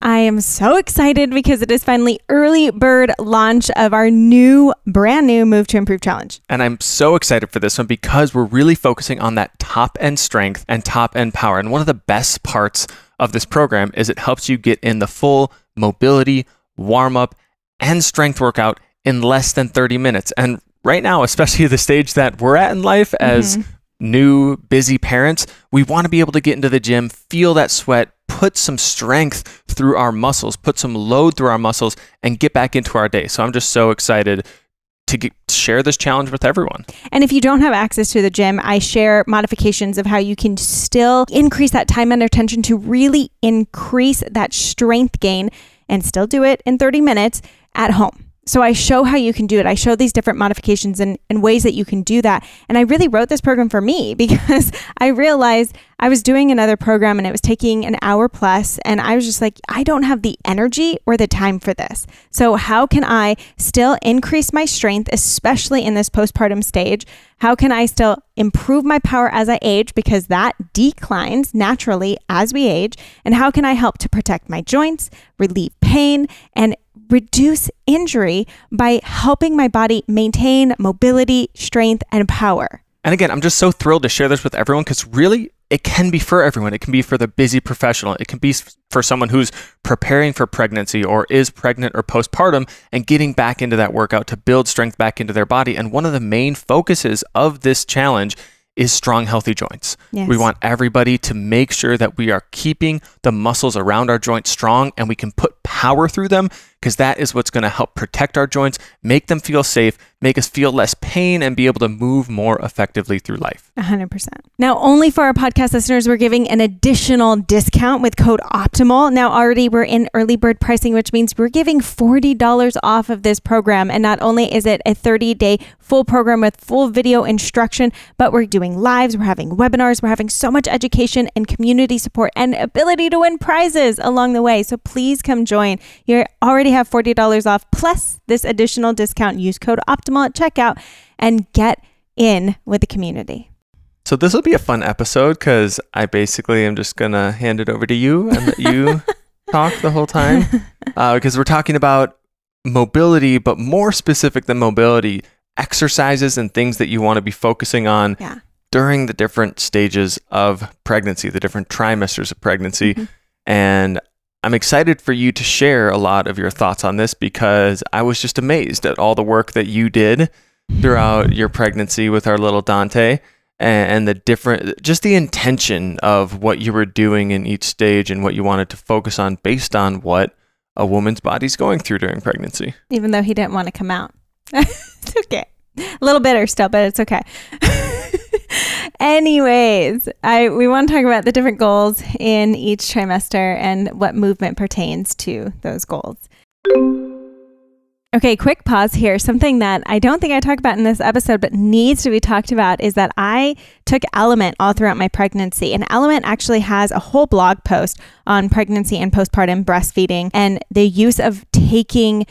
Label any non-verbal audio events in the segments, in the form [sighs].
I am so excited because it is finally early bird launch of our new, brand new Move to Improve challenge. And I'm so excited for this one because we're really focusing on that top end strength and top end power. And one of the best parts of this program is it helps you get in the full mobility, warm up, and strength workout in less than 30 minutes. And right now, especially [laughs] the stage that we're at in life as mm-hmm. new busy parents, we want to be able to get into the gym, feel that sweat, put some strength through our muscles, put some load through our muscles, and get back into our day. So I'm just so excited to get, share this challenge with everyone. And if you don't have access to the gym, I share modifications of how you can still increase that time under tension to really increase that strength gain and still do it in 30 minutes at home. So I show how you can do it. I show these different modifications and, and ways that you can do that. And I really wrote this program for me [laughs] because I realized I was doing another program and it was taking an hour plus, and I was just like, I don't have the energy or the time for this. So how can I still increase my strength, especially in this postpartum stage? How can I still improve my power as I age because that declines naturally as we age? And how can I help to protect my joints, relieve pain, and reduce injury by helping my body maintain mobility, strength, and power. And again, I'm just so thrilled to share this with everyone because really, it can be for everyone. It can be for the busy professional. It can be for someone who's preparing for pregnancy or is pregnant or postpartum and getting back into that workout to build strength back into their body. And one of the main focuses of this challenge is strong, healthy joints. Yes. We want everybody to make sure that we are keeping the muscles around our joints strong and we can put power through them because that is what's going to help protect our joints, make them feel safe, make us feel less pain, and be able to move more effectively through life. 100%. Now, only for our podcast listeners, we're giving an additional discount with code OPTIMAL. Now, already we're in early bird pricing, which means we're giving $40 off of this program. And not only is it a 30 day full program with full video instruction, but we're doing lives, we're having webinars, we're having so much education and community support and ability to win prizes along the way. So please come join. You're already already have $40 off plus this additional discount. Use code OPTIMAL at checkout and get in with the community. So this will be a fun episode because I basically am just gonna hand it over to you and let you [laughs] talk the whole time because uh, we're talking about mobility, but more specific than mobility, exercises and things that you want to be focusing on yeah. during the different stages of pregnancy, the different trimesters of pregnancy. Mm-hmm. And I'm excited for you to share a lot of your thoughts on this because I was just amazed at all the work that you did throughout your pregnancy with our little Dante and, the different, just the intention of what you were doing in each stage and what you wanted to focus on based on what a woman's body's going through during pregnancy. Even though he didn't want to come out. [laughs] it's okay. A little bitter still, but it's okay. [laughs] [laughs] Anyways, I we want to talk about the different goals in each trimester and what movement pertains to those goals. Okay, quick pause here. Something that I don't think I talked about in this episode, but needs to be talked about is that I took LMNT all throughout my pregnancy. And LMNT actually has a whole blog post on pregnancy and postpartum breastfeeding and the use of taking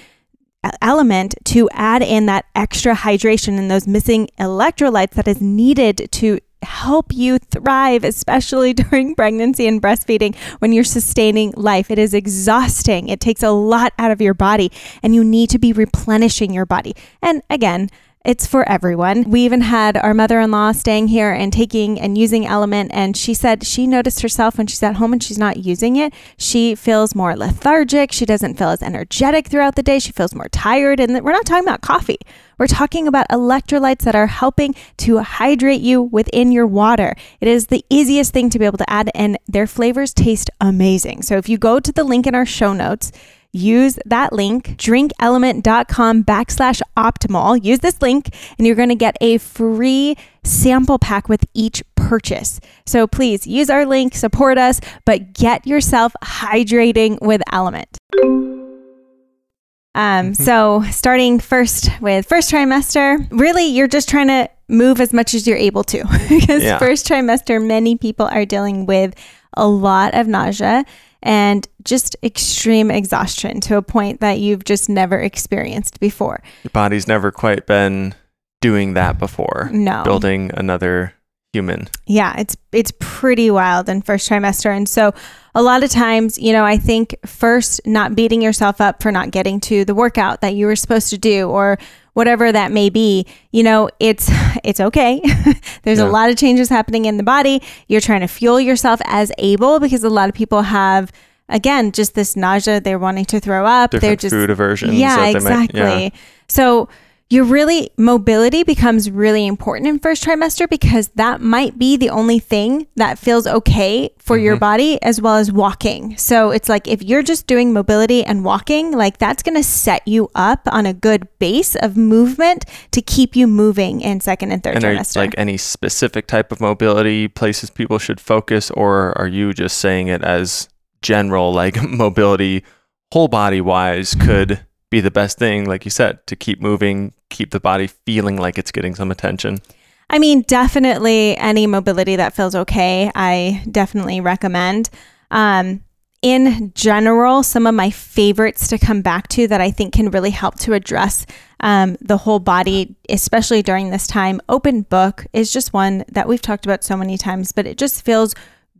LMNT to add in that extra hydration and those missing electrolytes that is needed to help you thrive, especially [laughs] during pregnancy and breastfeeding when you're sustaining life. It is exhausting. It takes a lot out of your body, and you need to be replenishing your body. And again, it's for everyone. We even had our mother in law staying here and taking and using LMNT. And she said she noticed herself when she's at home and she's not using it. She feels more lethargic. She doesn't feel as energetic throughout the day. She feels more tired. And we're not talking about coffee. We're talking about electrolytes that are helping to hydrate you within your water. It is the easiest thing to be able to add, and their flavors taste amazing. So if you go to the link in our show notes, use that link, drinklmnt.com backslash optimal. Use this link and you're going to get a free sample pack with each purchase. So please use our link, support us, but get yourself hydrating with LMNT. Um, so starting first with first trimester, really you're just trying to move as much as you're able to [laughs] because Yeah. first trimester, many people are dealing with a lot of nausea and just extreme exhaustion to a point that you've just never experienced before. Your body's never quite been doing that before. No. Building another human. Yeah, it's it's pretty wild in first trimester. And so a lot of times, you know, I think first not beating yourself up for not getting to the workout that you were supposed to do or whatever that may be, you know, it's [laughs] it's okay. [laughs] There's Yeah. a lot of changes happening in the body. You're trying to fuel yourself as able because a lot of people have again just this nausea, they're wanting to throw up, they're just food aversion. yeah, exactly. might- yeah. So your really mobility becomes really important in first trimester because that might be the only thing that feels okay for your Mhm. body as well as walking. So it's like if you're just doing mobility and walking, like that's going to set you up on a good base of movement to keep you moving in second and third And are trimester. like any specific type of mobility places people should focus, or are you just saying it as general, like [laughs] mobility, whole body wise, could be the best thing, like you said, to keep moving, keep the body feeling like it's getting some attention? I mean, definitely any mobility that feels okay, I definitely recommend. Um, in general, some of my favorites to come back to that I think can really help to address um, the whole body, especially during this time. Open book is just one that we've talked about so many times, but it just feels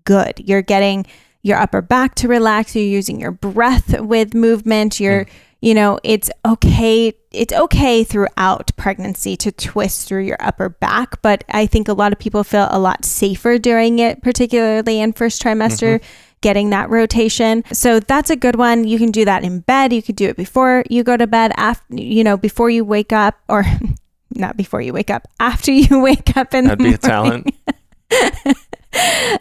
good. You're getting your upper back to relax, you're using your breath with movement, you're you know, it's okay. It's okay throughout pregnancy to twist through your upper back, but I think a lot of people feel a lot safer doing it, particularly in first trimester, mm-hmm. getting that rotation. So that's a good one. You can do that in bed. You could do it before you go to bed, after you know, before you wake up, or [laughs] not before you wake up, after you [laughs] wake up in That'd the be a talent. [laughs]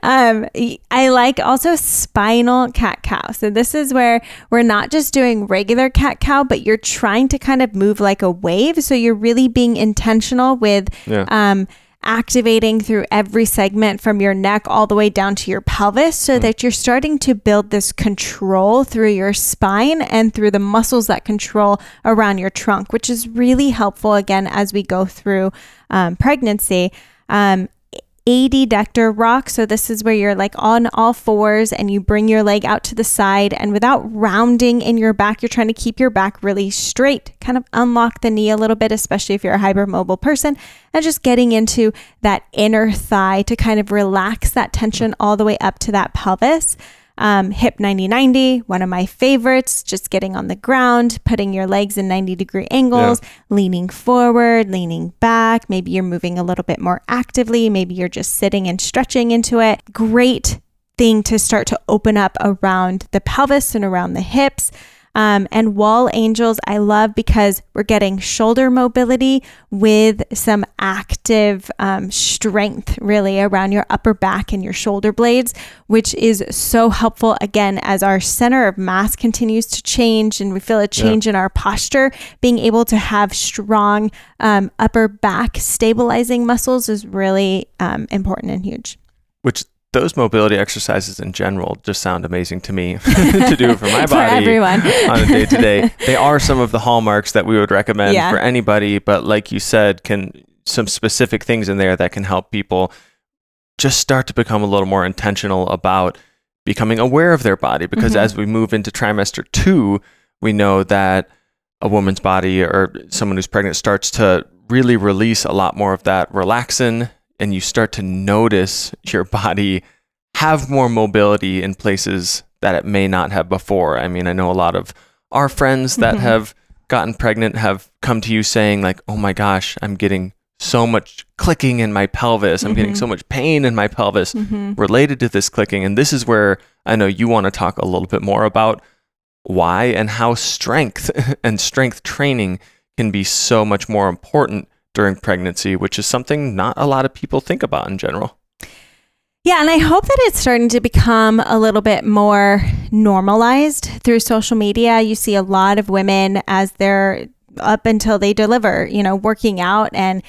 um, I like also spinal cat cow. So this is where we're not just doing regular cat cow, but you're trying to kind of move like a wave. So you're really being intentional with Yeah. um, activating through every segment from your neck all the way down to your pelvis so that you're starting to build this control through your spine and through the muscles that control around your trunk, which is really helpful again as we go through um, pregnancy. Um, adductor rock. So this is where you're like on all fours and you bring your leg out to the side and without rounding in your back, you're trying to keep your back really straight, kind of unlock the knee a little bit, especially if you're a hypermobile person, and just getting into that inner thigh to kind of relax that tension all the way up to that pelvis. Um, hip 90 90, one of my favorites, just getting on the ground, putting your legs in 90 degree angles, leaning forward, leaning back. Maybe you're moving a little bit more actively. Maybe you're just sitting and stretching into it. Great thing to start to open up around the pelvis and around the hips. Um, and wall angels, I love because we're getting shoulder mobility with some active um, strength, really, around your upper back and your shoulder blades, which is so helpful again as our center of mass continues to change and we feel a change in our posture. Being able to have strong um, upper back stabilizing muscles is really um, important and huge. Which those mobility exercises in general just sound amazing to me [laughs] to [laughs] do for my body For everyone. [laughs] on a day to day. They are some of the hallmarks that we would recommend Yeah. for anybody, but like you said, can some specific things in there that can help people just start to become a little more intentional about becoming aware of their body because Mhm. as we move into trimester 2, we know that a woman's body or someone who's pregnant starts to really release a lot more of that relaxin and you start to notice your body have more mobility in places that it may not have before. I mean, I know a lot of our friends that Mhm. have gotten pregnant have come to you saying like, "Oh my gosh, I'm getting so much clicking in my pelvis. I'm getting Mhm. so much pain in my pelvis hmm related to this clicking." And this is where I know you want to talk a little bit more about why and how strength [laughs] and strength training can be so much more important during pregnancy, which is something not a lot of people think about in general. Yeah, and I hope that it's starting to become a little bit more normalized through social media. You see a lot of women as they're up until they deliver, you know, working out. And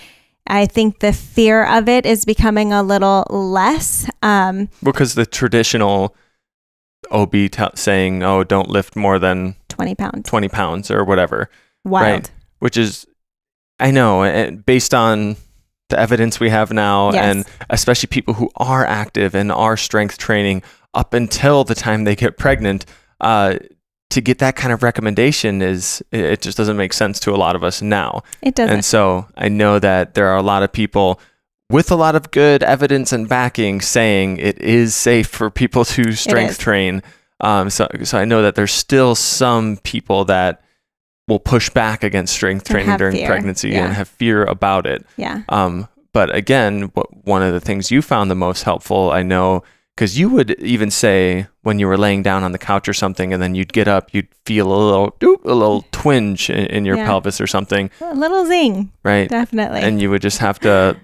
I think the fear of it is becoming a little less. Um, Because the traditional OB t- saying, "Oh, don't lift more than 20 pounds. 20 pounds or whatever, Wild. Right. which is, I know, and based on the evidence we have now, Yes. and especially people who are active and are strength training up until the time they get pregnant, uh, to get that kind of recommendation is it just doesn't make sense to a lot of us now. It doesn't. And so I know that there are a lot of people with a lot of good evidence and backing saying it is safe for people to strength train. Um, so, so I know that there's still some people that will push back against strength training during fear. pregnancy Yeah. and have fear about it. yeah. Um, but again, what, one of the things you found the most helpful, I know, because you would even say when you were laying down on the couch or something, and then you'd get up, you'd feel a little, doop, a little twinge in, in your Yeah. pelvis or something, A little zing, right? definitely. and you would just have to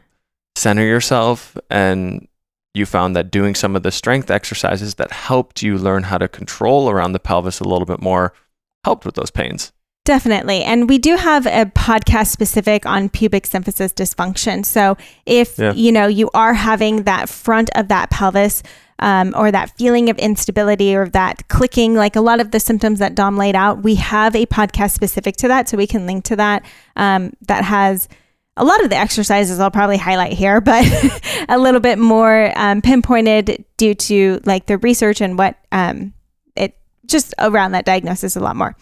center yourself and you found that doing some of the strength exercises that helped you learn how to control around the pelvis a little bit more helped with those pains Definitely. And we do have a podcast specific on pubic symphysis dysfunction. So if, Yeah. you know, you are having that front of that pelvis um, or that feeling of instability or that clicking, like a lot of the symptoms that Dom laid out, we have a podcast specific to that. So we can link to that um, that has a lot of the exercises I'll probably highlight here, [laughs] but a little bit more um, pinpointed due to like the research and what um, it just around that diagnosis a lot more.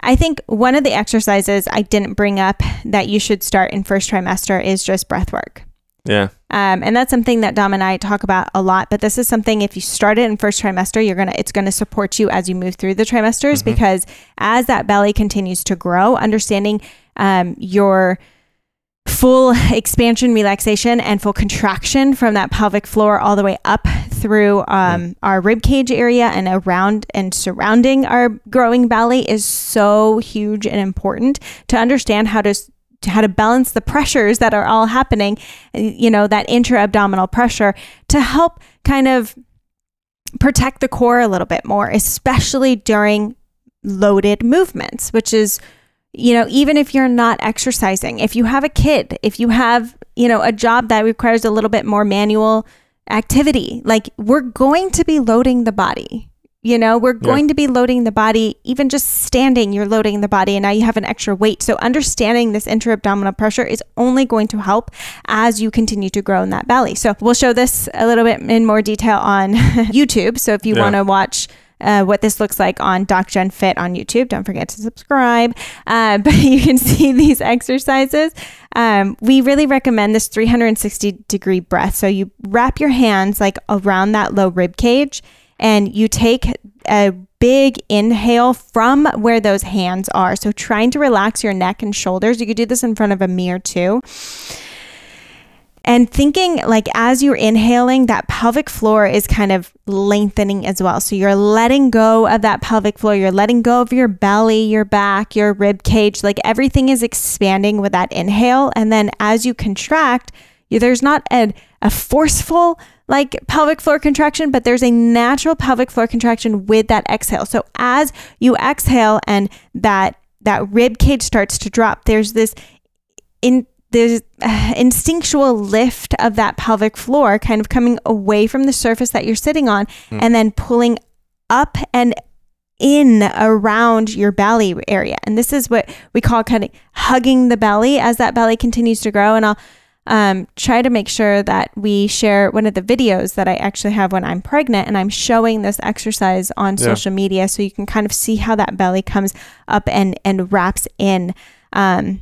I think one of the exercises I didn't bring up that you should start in first trimester is just breath work. yeah Um, and that's something that Dom and I talk about a lot. But this is something if you start it in first trimester, you're gonna it's gonna support you as you move through the trimesters Mhm. because as that belly continues to grow, understanding um, your full expansion, relaxation, and full contraction from that pelvic floor all the way up through um, our rib cage area and around and surrounding our growing belly is so huge and important to understand how to to how to balance the pressures that are all happening you know that intra-abdominal pressure to help kind of protect the core a little bit more especially during loaded movements which is you know even if you're not exercising if you have a kid if you have you know a job that requires a little bit more manual activity like we're going to be loading the body you know? We're going to be loading the body even just standing you're loading the body and now you have an extra weight. So understanding this intra-abdominal pressure is only going to help as you continue to grow in that belly. So we'll show this a little bit in more detail on [laughs] youtube. So if you Yeah. want to watch uh, what this looks like on Doc Jen Fit on YouTube. Don't forget to subscribe. Uh, [laughs] but you can see these exercises. Um, we really recommend this 360 degree breath. So you wrap your hands like around that low rib cage and you take a big inhale from where those hands are. So trying to relax your neck and shoulders. You could do this in front of a mirror too. And thinking like as you're inhaling, that pelvic floor is kind of lengthening as well. So you're letting go of that pelvic floor. You're letting go of your belly, your back, your rib cage. Like everything is expanding with that inhale. And then as you contract, there's not a, a forceful like pelvic floor contraction, but there's a natural pelvic floor contraction with that exhale. So as you exhale and that that rib cage starts to drop, there's this in there's uh, [sighs] instinctual lift of that pelvic floor kind of coming away from the surface that you're sitting on Hmm. and then pulling up and in around your belly area. And this is what we call kind of hugging the belly as that belly continues to grow. And I'll um, try to make sure that we share one of the videos that I actually have when I'm pregnant and I'm showing this exercise on Yeah. social media so you can kind of see how that belly comes up and, and wraps in. Um,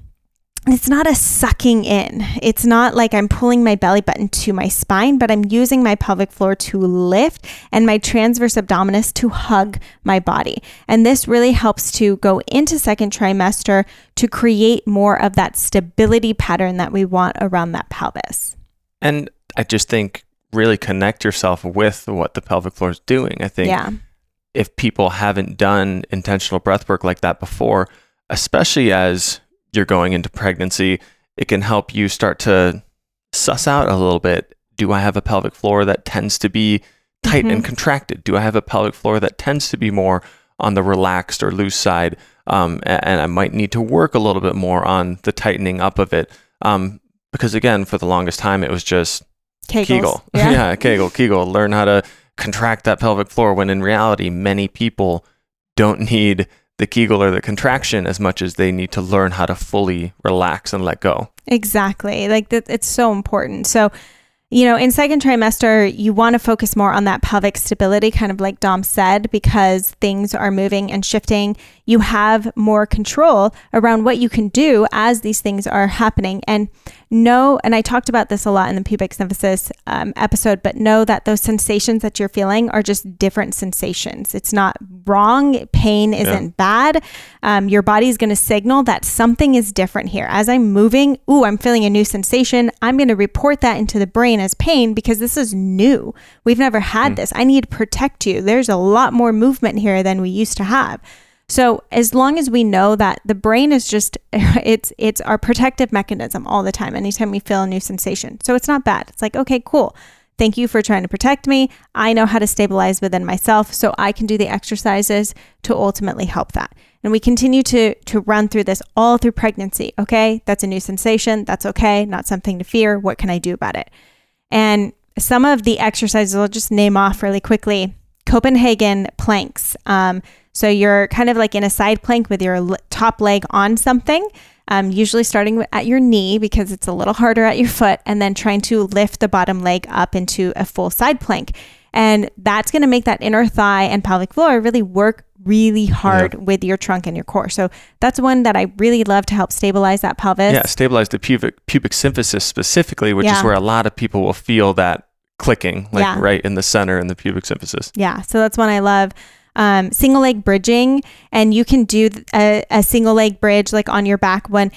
it's not a sucking in. It's not like I'm pulling my belly button to my spine, but I'm using my pelvic floor to lift and my transverse abdominis to hug my body. And this really helps to go into second trimester to create more of that stability pattern that we want around that pelvis. and i just think really connect yourself with what the pelvic floor is doing i think Yeah. if people haven't done intentional breath work like that before, especially as you're going into pregnancy, it can help you start to suss out a little bit. Do I have a pelvic floor that tends to be tight and contracted? Do I have a pelvic floor that tends to be more on the relaxed or loose side? Um, and, I might need to work a little bit more on the tightening up of it. Um, because again, for the longest time, it was just Kegels. Kegel. [laughs] Yeah. Yeah. Kegel, Kegel. Learn how to contract that pelvic floor when in reality, many people don't need the Kegel or the contraction as much as they need to learn how to fully relax and let go. Exactly. Like that, it's so important. So, you know, in second trimester, you want to focus more on that pelvic stability, kind of like Dom said, because things are moving and shifting. You have more control around what you can do as these things are happening. And know, and I talked about this a lot in the pubic symphysis um, episode, but know that those sensations that you're feeling are just different sensations. It's not wrong. Pain isn't yeah. bad. Um, your body is going to signal that something is different here. As I'm moving, ooh, I'm feeling a new sensation. I'm going to report that into the brain as pain because this is new. We've never had mm. this. I need to protect you. There's a lot more movement here than we used to have. So as long as we know that the brain is just [laughs] it's it's our protective mechanism all the time anytime we feel a new sensation. So it's not bad. It's like, okay, cool. Thank you for trying to protect me. I know how to stabilize within myself so I can do the exercises to ultimately help that. And we continue to to run through this all through pregnancy, okay? That's a new sensation. That's okay. Not something to fear. What can I do about it? And some of the exercises I'll just name off really quickly. Copenhagen planks. Um, so you're kind of like in a side plank with your top leg on something, um, usually starting at your knee because it's a little harder at your foot, and then trying to lift the bottom leg up into a full side plank. And that's going to make that inner thigh and pelvic floor really work really hard yeah. with your trunk and your core. So that's one that I really love to help stabilize that pelvis. Yeah, stabilize the pubic pubic symphysis specifically, which yeah. is where a lot of people will feel that clicking, like yeah. right in the center in the pubic symphysis. Yeah, so that's one I love um, single leg bridging, and you can do a, a single leg bridge like on your back when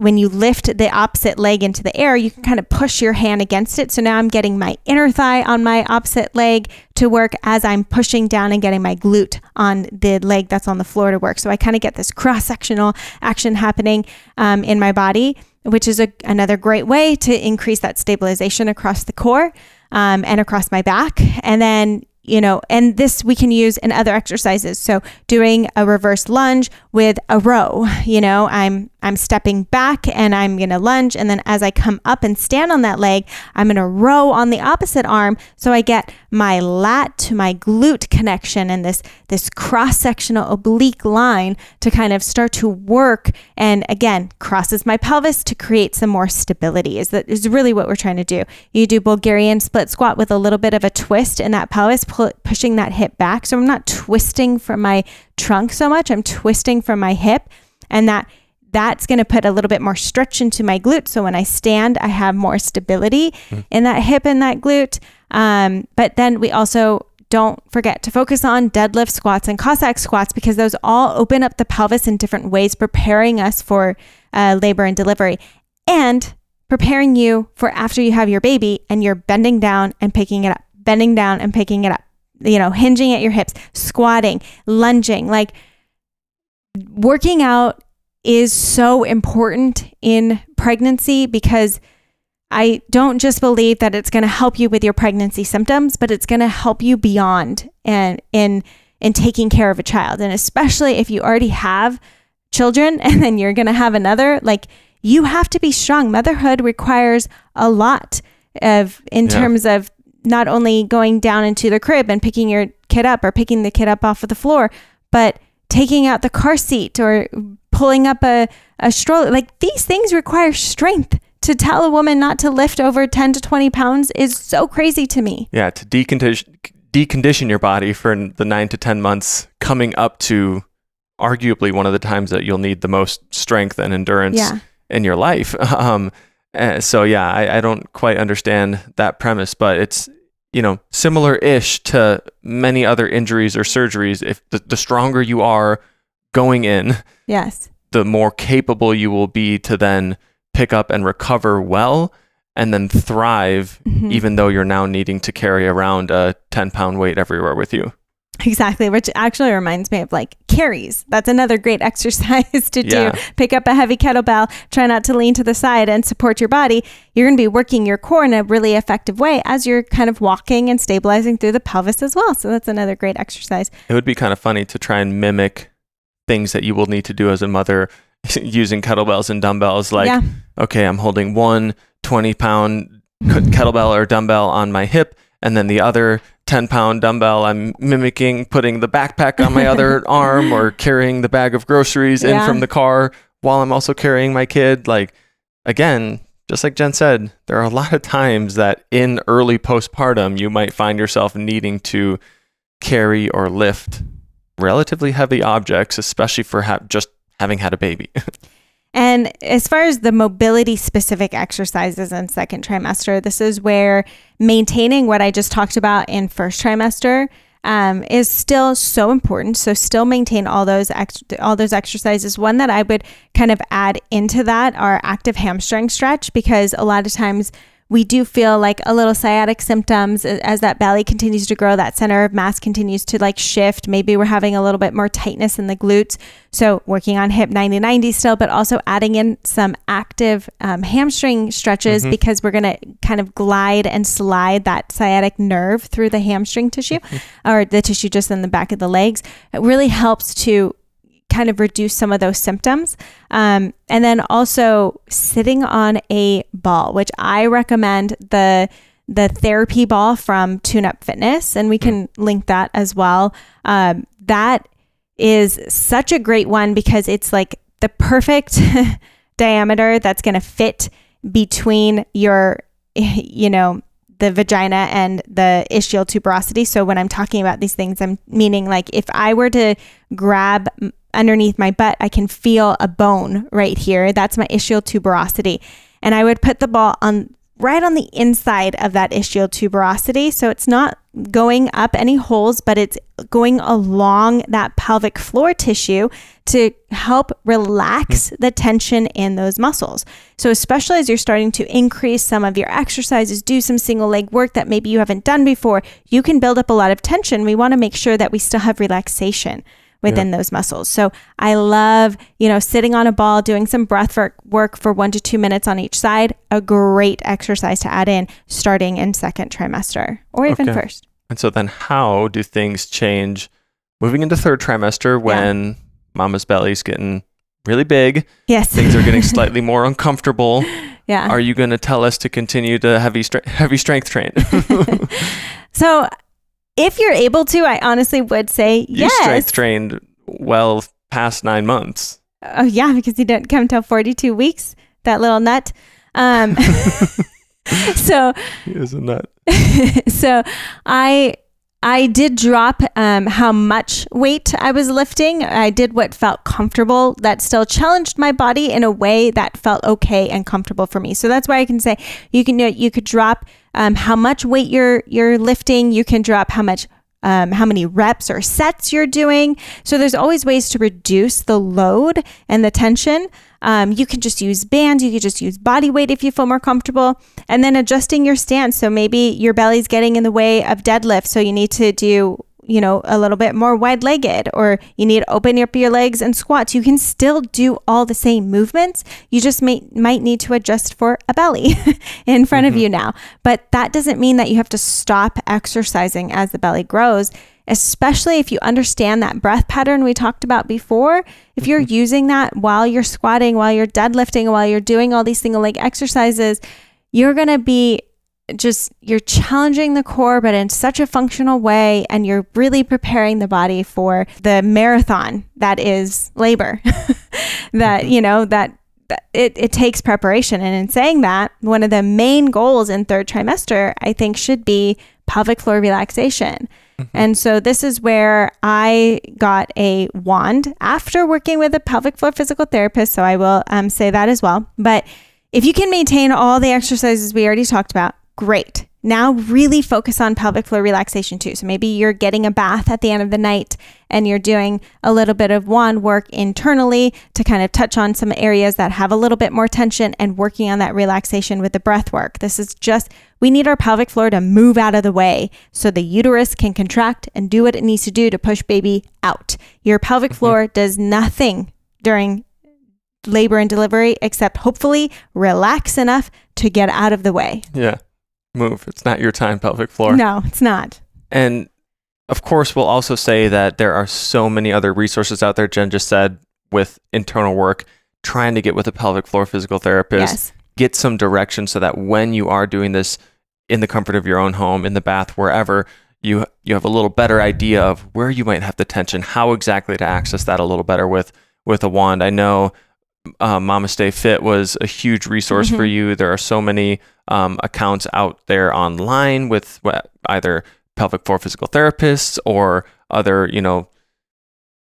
when you lift the opposite leg into the air, you can kind of push your hand against it. So now I'm getting my inner thigh on my opposite leg to work as I'm pushing down and getting my glute on the leg that's on the floor to work. So I kind of get this cross sectional action happening um, in my body, which is a, another great way to increase that stabilization across the core um, and across my back. And then you know, and this we can use in other exercises. So doing a reverse lunge with a row, you know, I'm I'm stepping back and I'm going to lunge and then as I come up and stand on that leg, I'm going to row on the opposite arm so I get my lat to my glute connection and this this cross-sectional oblique line to kind of start to work and again, crosses my pelvis to create some more stability. Is that is really what we're trying to do. You do Bulgarian split squat with a little bit of a twist in that pelvis pu- pushing that hip back. So I'm not twisting from my trunk so much. I'm twisting from my hip and that that's going to put a little bit more stretch into my glute. So when I stand, I have more stability mm. in that hip and that glute. Um, but then we also don't forget to focus on deadlift squats and Cossack squats because those all open up the pelvis in different ways, preparing us for uh, labor and delivery and preparing you for after you have your baby and you're bending down and picking it up, bending down and picking it up, you know, hinging at your hips, squatting, lunging, like working out is so important in pregnancy because I don't just believe that it's going to help you with your pregnancy symptoms, but it's going to help you beyond and in in taking care of a child. And especially if you already have children [laughs] and then you're going to have another, like you have to be strong. Motherhood requires a lot of in yeah. terms of not only going down into the crib and picking your kid up or picking the kid up off of the floor, but taking out the car seat or pulling up a, a stroller. Like these things require strength. To tell a woman not to lift over 10 to 20 pounds is so crazy to me. Yeah, to decondition, decondition your body for the nine to 10 months coming up to arguably one of the times that you'll need the most strength and endurance yeah. in your life. [laughs] Um, eh, so, yeah, I, I don't quite understand that premise, but it's, you know, similar ish to many other injuries or surgeries. If the, the stronger you are going in, yes, the more capable you will be to then pick up and recover well and then thrive, mm-hmm. even though you're now needing to carry around a 10 pound weight everywhere with you. Exactly, which actually reminds me of like carries. That's another great [laughs] exercise to yeah. do. Pick up a heavy kettlebell, try not to lean to the side and support your body. You're going to be working your core in a really effective way as you're kind of walking and stabilizing through the pelvis as well. So that's another great exercise. It would be kind of funny to try and mimic things that you will need to do as a mother [laughs] using kettlebells and dumbbells. Like, yeah. okay, I'm holding one 20 pound kettlebell or dumbbell on my hip, and then the other 10 pound dumbbell I'm mimicking putting the backpack on my other [laughs] arm or carrying the bag of groceries in from the car while I'm also carrying my kid. Like, again, just like Jen said, there are a lot of times that in early postpartum, you might find yourself needing to carry or lift relatively heavy objects, especially for ha- just having had a baby. [laughs] And as far as the mobility specific exercises in second trimester, this is where maintaining what I just talked about in first trimester um, is still so important. So still maintain all those ex- all those exercises. One that I would kind of add into that are active hamstring stretch because a lot of times we do feel like a little sciatic symptoms as that belly continues to grow, that center of mass continues to like shift. Maybe we're having a little bit more tightness in the glutes. So working on hip 90 90 still, but also adding in some active um, hamstring stretches Mhm. because we're going to kind of glide and slide that sciatic nerve through the hamstring tissue [laughs] or the tissue just in the back of the legs. It really helps to kind of reduce some of those symptoms. Um, and then also sitting on a ball, which I recommend the the therapy ball from Tune Up Fitness, and we can link that as well. Um, that is such a great one because it's like the perfect [laughs] diameter that's going to fit between your, [laughs] you know, the vagina and the ischial tuberosity. So when I'm talking about these things, I'm meaning like if I were to grab underneath my butt, I can feel a bone right here. That's my ischial tuberosity. And I would put the ball on right on the inside of that ischial tuberosity. So it's not going up any holes, but it's going along that pelvic floor tissue to help relax hmm. the tension in those muscles. So, especially as you're starting to increase some of your exercises, do some single leg work that maybe you haven't done before, you can build up a lot of tension. We want to make sure that we still have relaxation within those muscles. So I love, you know, sitting on a ball, doing some breath work, for one to two minutes on each side. A great exercise to add in starting in second trimester or even Okay. first. And so then how do things change moving into third trimester when mama's belly's getting really big, Yes. things are getting [laughs] slightly more uncomfortable? yeah. Are you going to tell us to continue to heavy stre- heavy strength train? [laughs] so if you're able to, I honestly would say you yes. strength trained well past 9 months. Oh yeah, because he didn't come till 42 weeks. That little nut. Um, [laughs] [laughs] so He is a nut. [laughs] so I I did drop um, how much weight I was lifting. I did what felt comfortable that still challenged my body in a way that felt okay and comfortable for me. So that's why I can say you can you could drop um, how much weight you're you're lifting. You can drop how much um, how many reps or sets you're doing. So there's always ways to reduce the load and the tension. Um, you can just use bands. You could just use body weight if you feel more comfortable. And then adjusting your stance. So maybe your belly's getting in the way of deadlift. So you need to do, you know, a little bit more wide legged, or you need to open up your legs and squats. You can still do all the same movements. You just may, might need to adjust for a belly [laughs] in front of mm-hmm. you now. But that doesn't mean that you have to stop exercising as the belly grows especially if you understand that breath pattern we talked about before. If you're mm-hmm. using that while you're squatting, while you're deadlifting, while you're doing all these single leg exercises, you're going to be just you're challenging the core but in such a functional way and you're really preparing the body for the marathon that is labor. [laughs] That you know that that it, it takes preparation. And in saying that one of the main goals in third trimester i think should be pelvic floor relaxation. And so this is where I got a wand after working with a pelvic floor physical therapist. So I will um, say that as well. But if you can maintain all the exercises we already talked about, great. Now really focus on pelvic floor relaxation too. So maybe you're getting a bath at the end of the night and you're doing a little bit of wand work internally to kind of touch on some areas that have a little bit more tension and working on that relaxation with the breath work. This is just we need our pelvic floor to move out of the way so the uterus can contract and do what it needs to do to push baby out. Your pelvic mm-hmm. floor does nothing during labor and delivery except hopefully relax enough to get out of the way. Yeah. Move. It's not your time, pelvic floor. No, it's not. And of course, we'll also say that there are so many other resources out there. Jen just said with internal work, trying to get with a pelvic floor physical therapist, Yes. get some direction so that when you are doing this in the comfort of your own home, in the bath, wherever, you you have a little better idea of where you might have the tension, how exactly to access that a little better with with a wand. I know uh, Mama Stay Fit was a huge resource mm-hmm. for you. There are so many um, accounts out there online with either pelvic floor physical therapists or other, you know,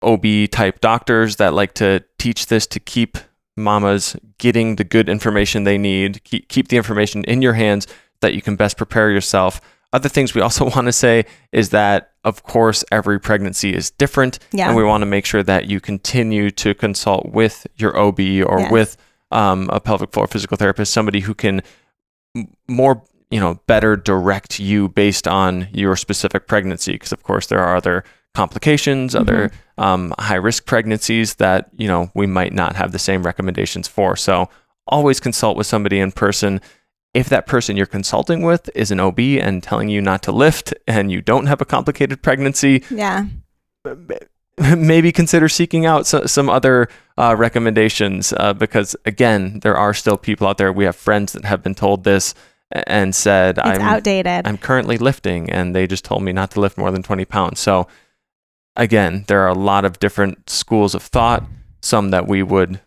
OB type doctors that like to teach this to keep mamas getting the good information they need, keep, keep the information in your hands that you can best prepare yourself. Other things we also [laughs] want to say is that, of course, every pregnancy is different. Yeah. And we want to make sure that you continue to consult with your OB or yes. with um, a pelvic floor physical therapist, somebody who can more you know better direct you based on your specific pregnancy because of course there are other complications mm-hmm. other um, high risk pregnancies that you know we might not have the same recommendations for so always consult with somebody in person if that person you're consulting with is an OB and telling you not to lift and you don't have a complicated pregnancy yeah maybe consider seeking out so, some other uh, recommendations uh, because again there are still people out there we have friends that have been told this and said it's I'm outdated. I'm currently lifting and they just told me not to lift more than 20 pounds. So again, there are a lot of different schools of thought, some that we would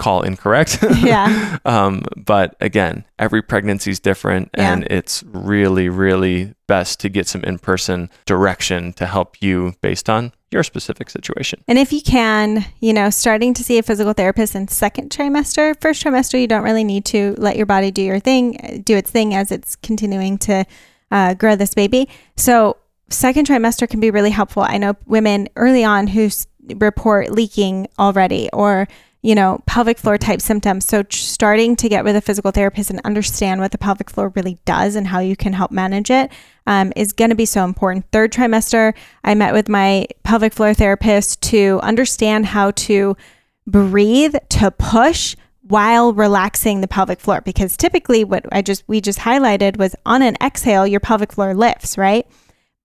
call incorrect. [laughs] yeah. um, but again, every pregnancy is different yeah. and it's really, really best to get some in person direction to help you based on your specific situation. And if you can, you know, starting to see a physical therapist in second trimester, first trimester, you don't really need to let your body do your thing, do its thing as it's continuing to uh, grow this baby. So, second trimester can be really helpful. I know women early on who report leaking already or you know, pelvic floor type symptoms. So, starting to get with a physical therapist and understand what the pelvic floor really does and how you can help manage it um, is going to be so important. Third trimester, I met with my pelvic floor therapist to understand how to breathe, to push while relaxing the pelvic floor because typically what I just we just highlighted was on an exhale your pelvic floor lifts, right?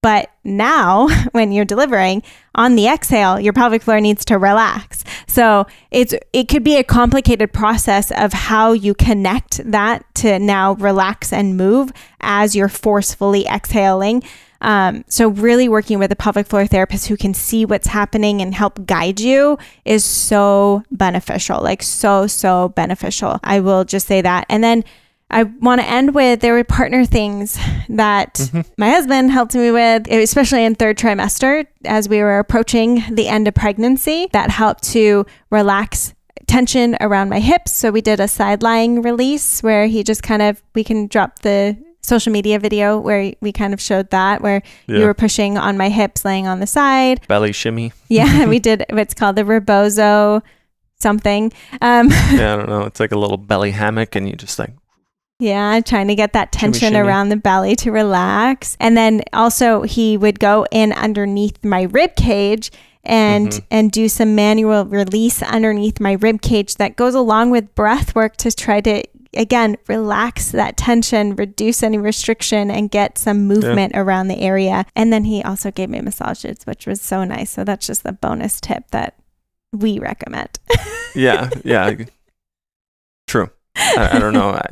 But now, [laughs] when you're delivering on the exhale, your pelvic floor needs to relax. So it's it could be a complicated process of how you connect that to now relax and move as you're forcefully exhaling. Um, so really working with a pelvic floor therapist who can see what's happening and help guide you is so beneficial, like so so beneficial. I will just say that, and then I want to end with there were partner things that mm-hmm. my husband helped me with, especially in third trimester as we were approaching the end of pregnancy, that helped to relax tension around my hips. So we did a side lying release where he just kind of, we can drop the social media video where we kind of showed that where yeah. you were pushing on my hips laying on the side belly shimmy yeah [laughs] we did what's called the rebozo something um yeah i don't know it's like a little belly hammock and you just like yeah, trying to get that tension shimmy, shimmy. around the belly to relax. And then also he would go in underneath my rib cage and mm-hmm. and do some manual release underneath my rib cage that goes along with breath work to try to again relax that tension, reduce any restriction and get some movement yeah. around the area. And then he also gave me massages, which was so nice. So that's just the bonus tip that we recommend. yeah, yeah. [laughs] True. I, I don't know. I,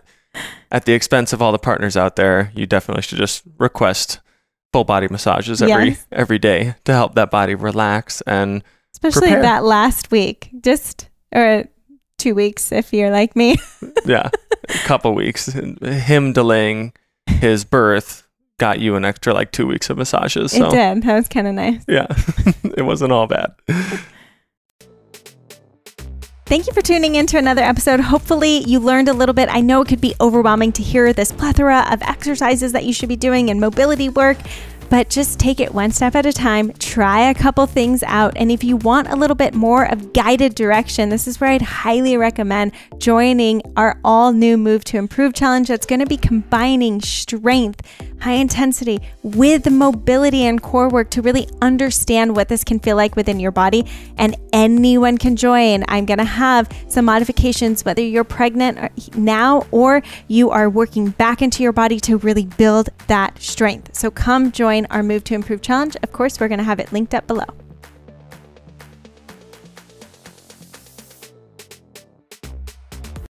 at the expense of all the partners out there, you definitely should just request full body massages every yes. every day to help that body relax and especially prepare. that last week, just or two weeks if you're like me. [laughs] yeah, a couple weeks. Him delaying his birth got you an extra like two weeks of massages. So. It did. That was kind of nice. Yeah, [laughs] it wasn't all bad. Thank you for tuning in to another episode. Hopefully, you learned a little bit. I know it could be overwhelming to hear this plethora of exercises that you should be doing and mobility work but just take it one step at a time. Try a couple things out. And if you want a little bit more of guided direction, this is where I'd highly recommend joining our all new Move to Improve challenge that's going to be combining strength, high intensity with mobility and core work to really understand what this can feel like within your body. And anyone can join. I'm going to have some modifications, whether you're pregnant now or you are working back into your body to really build that strength. So come join our Move to Improve challenge. Of course, we're going to have it linked up below.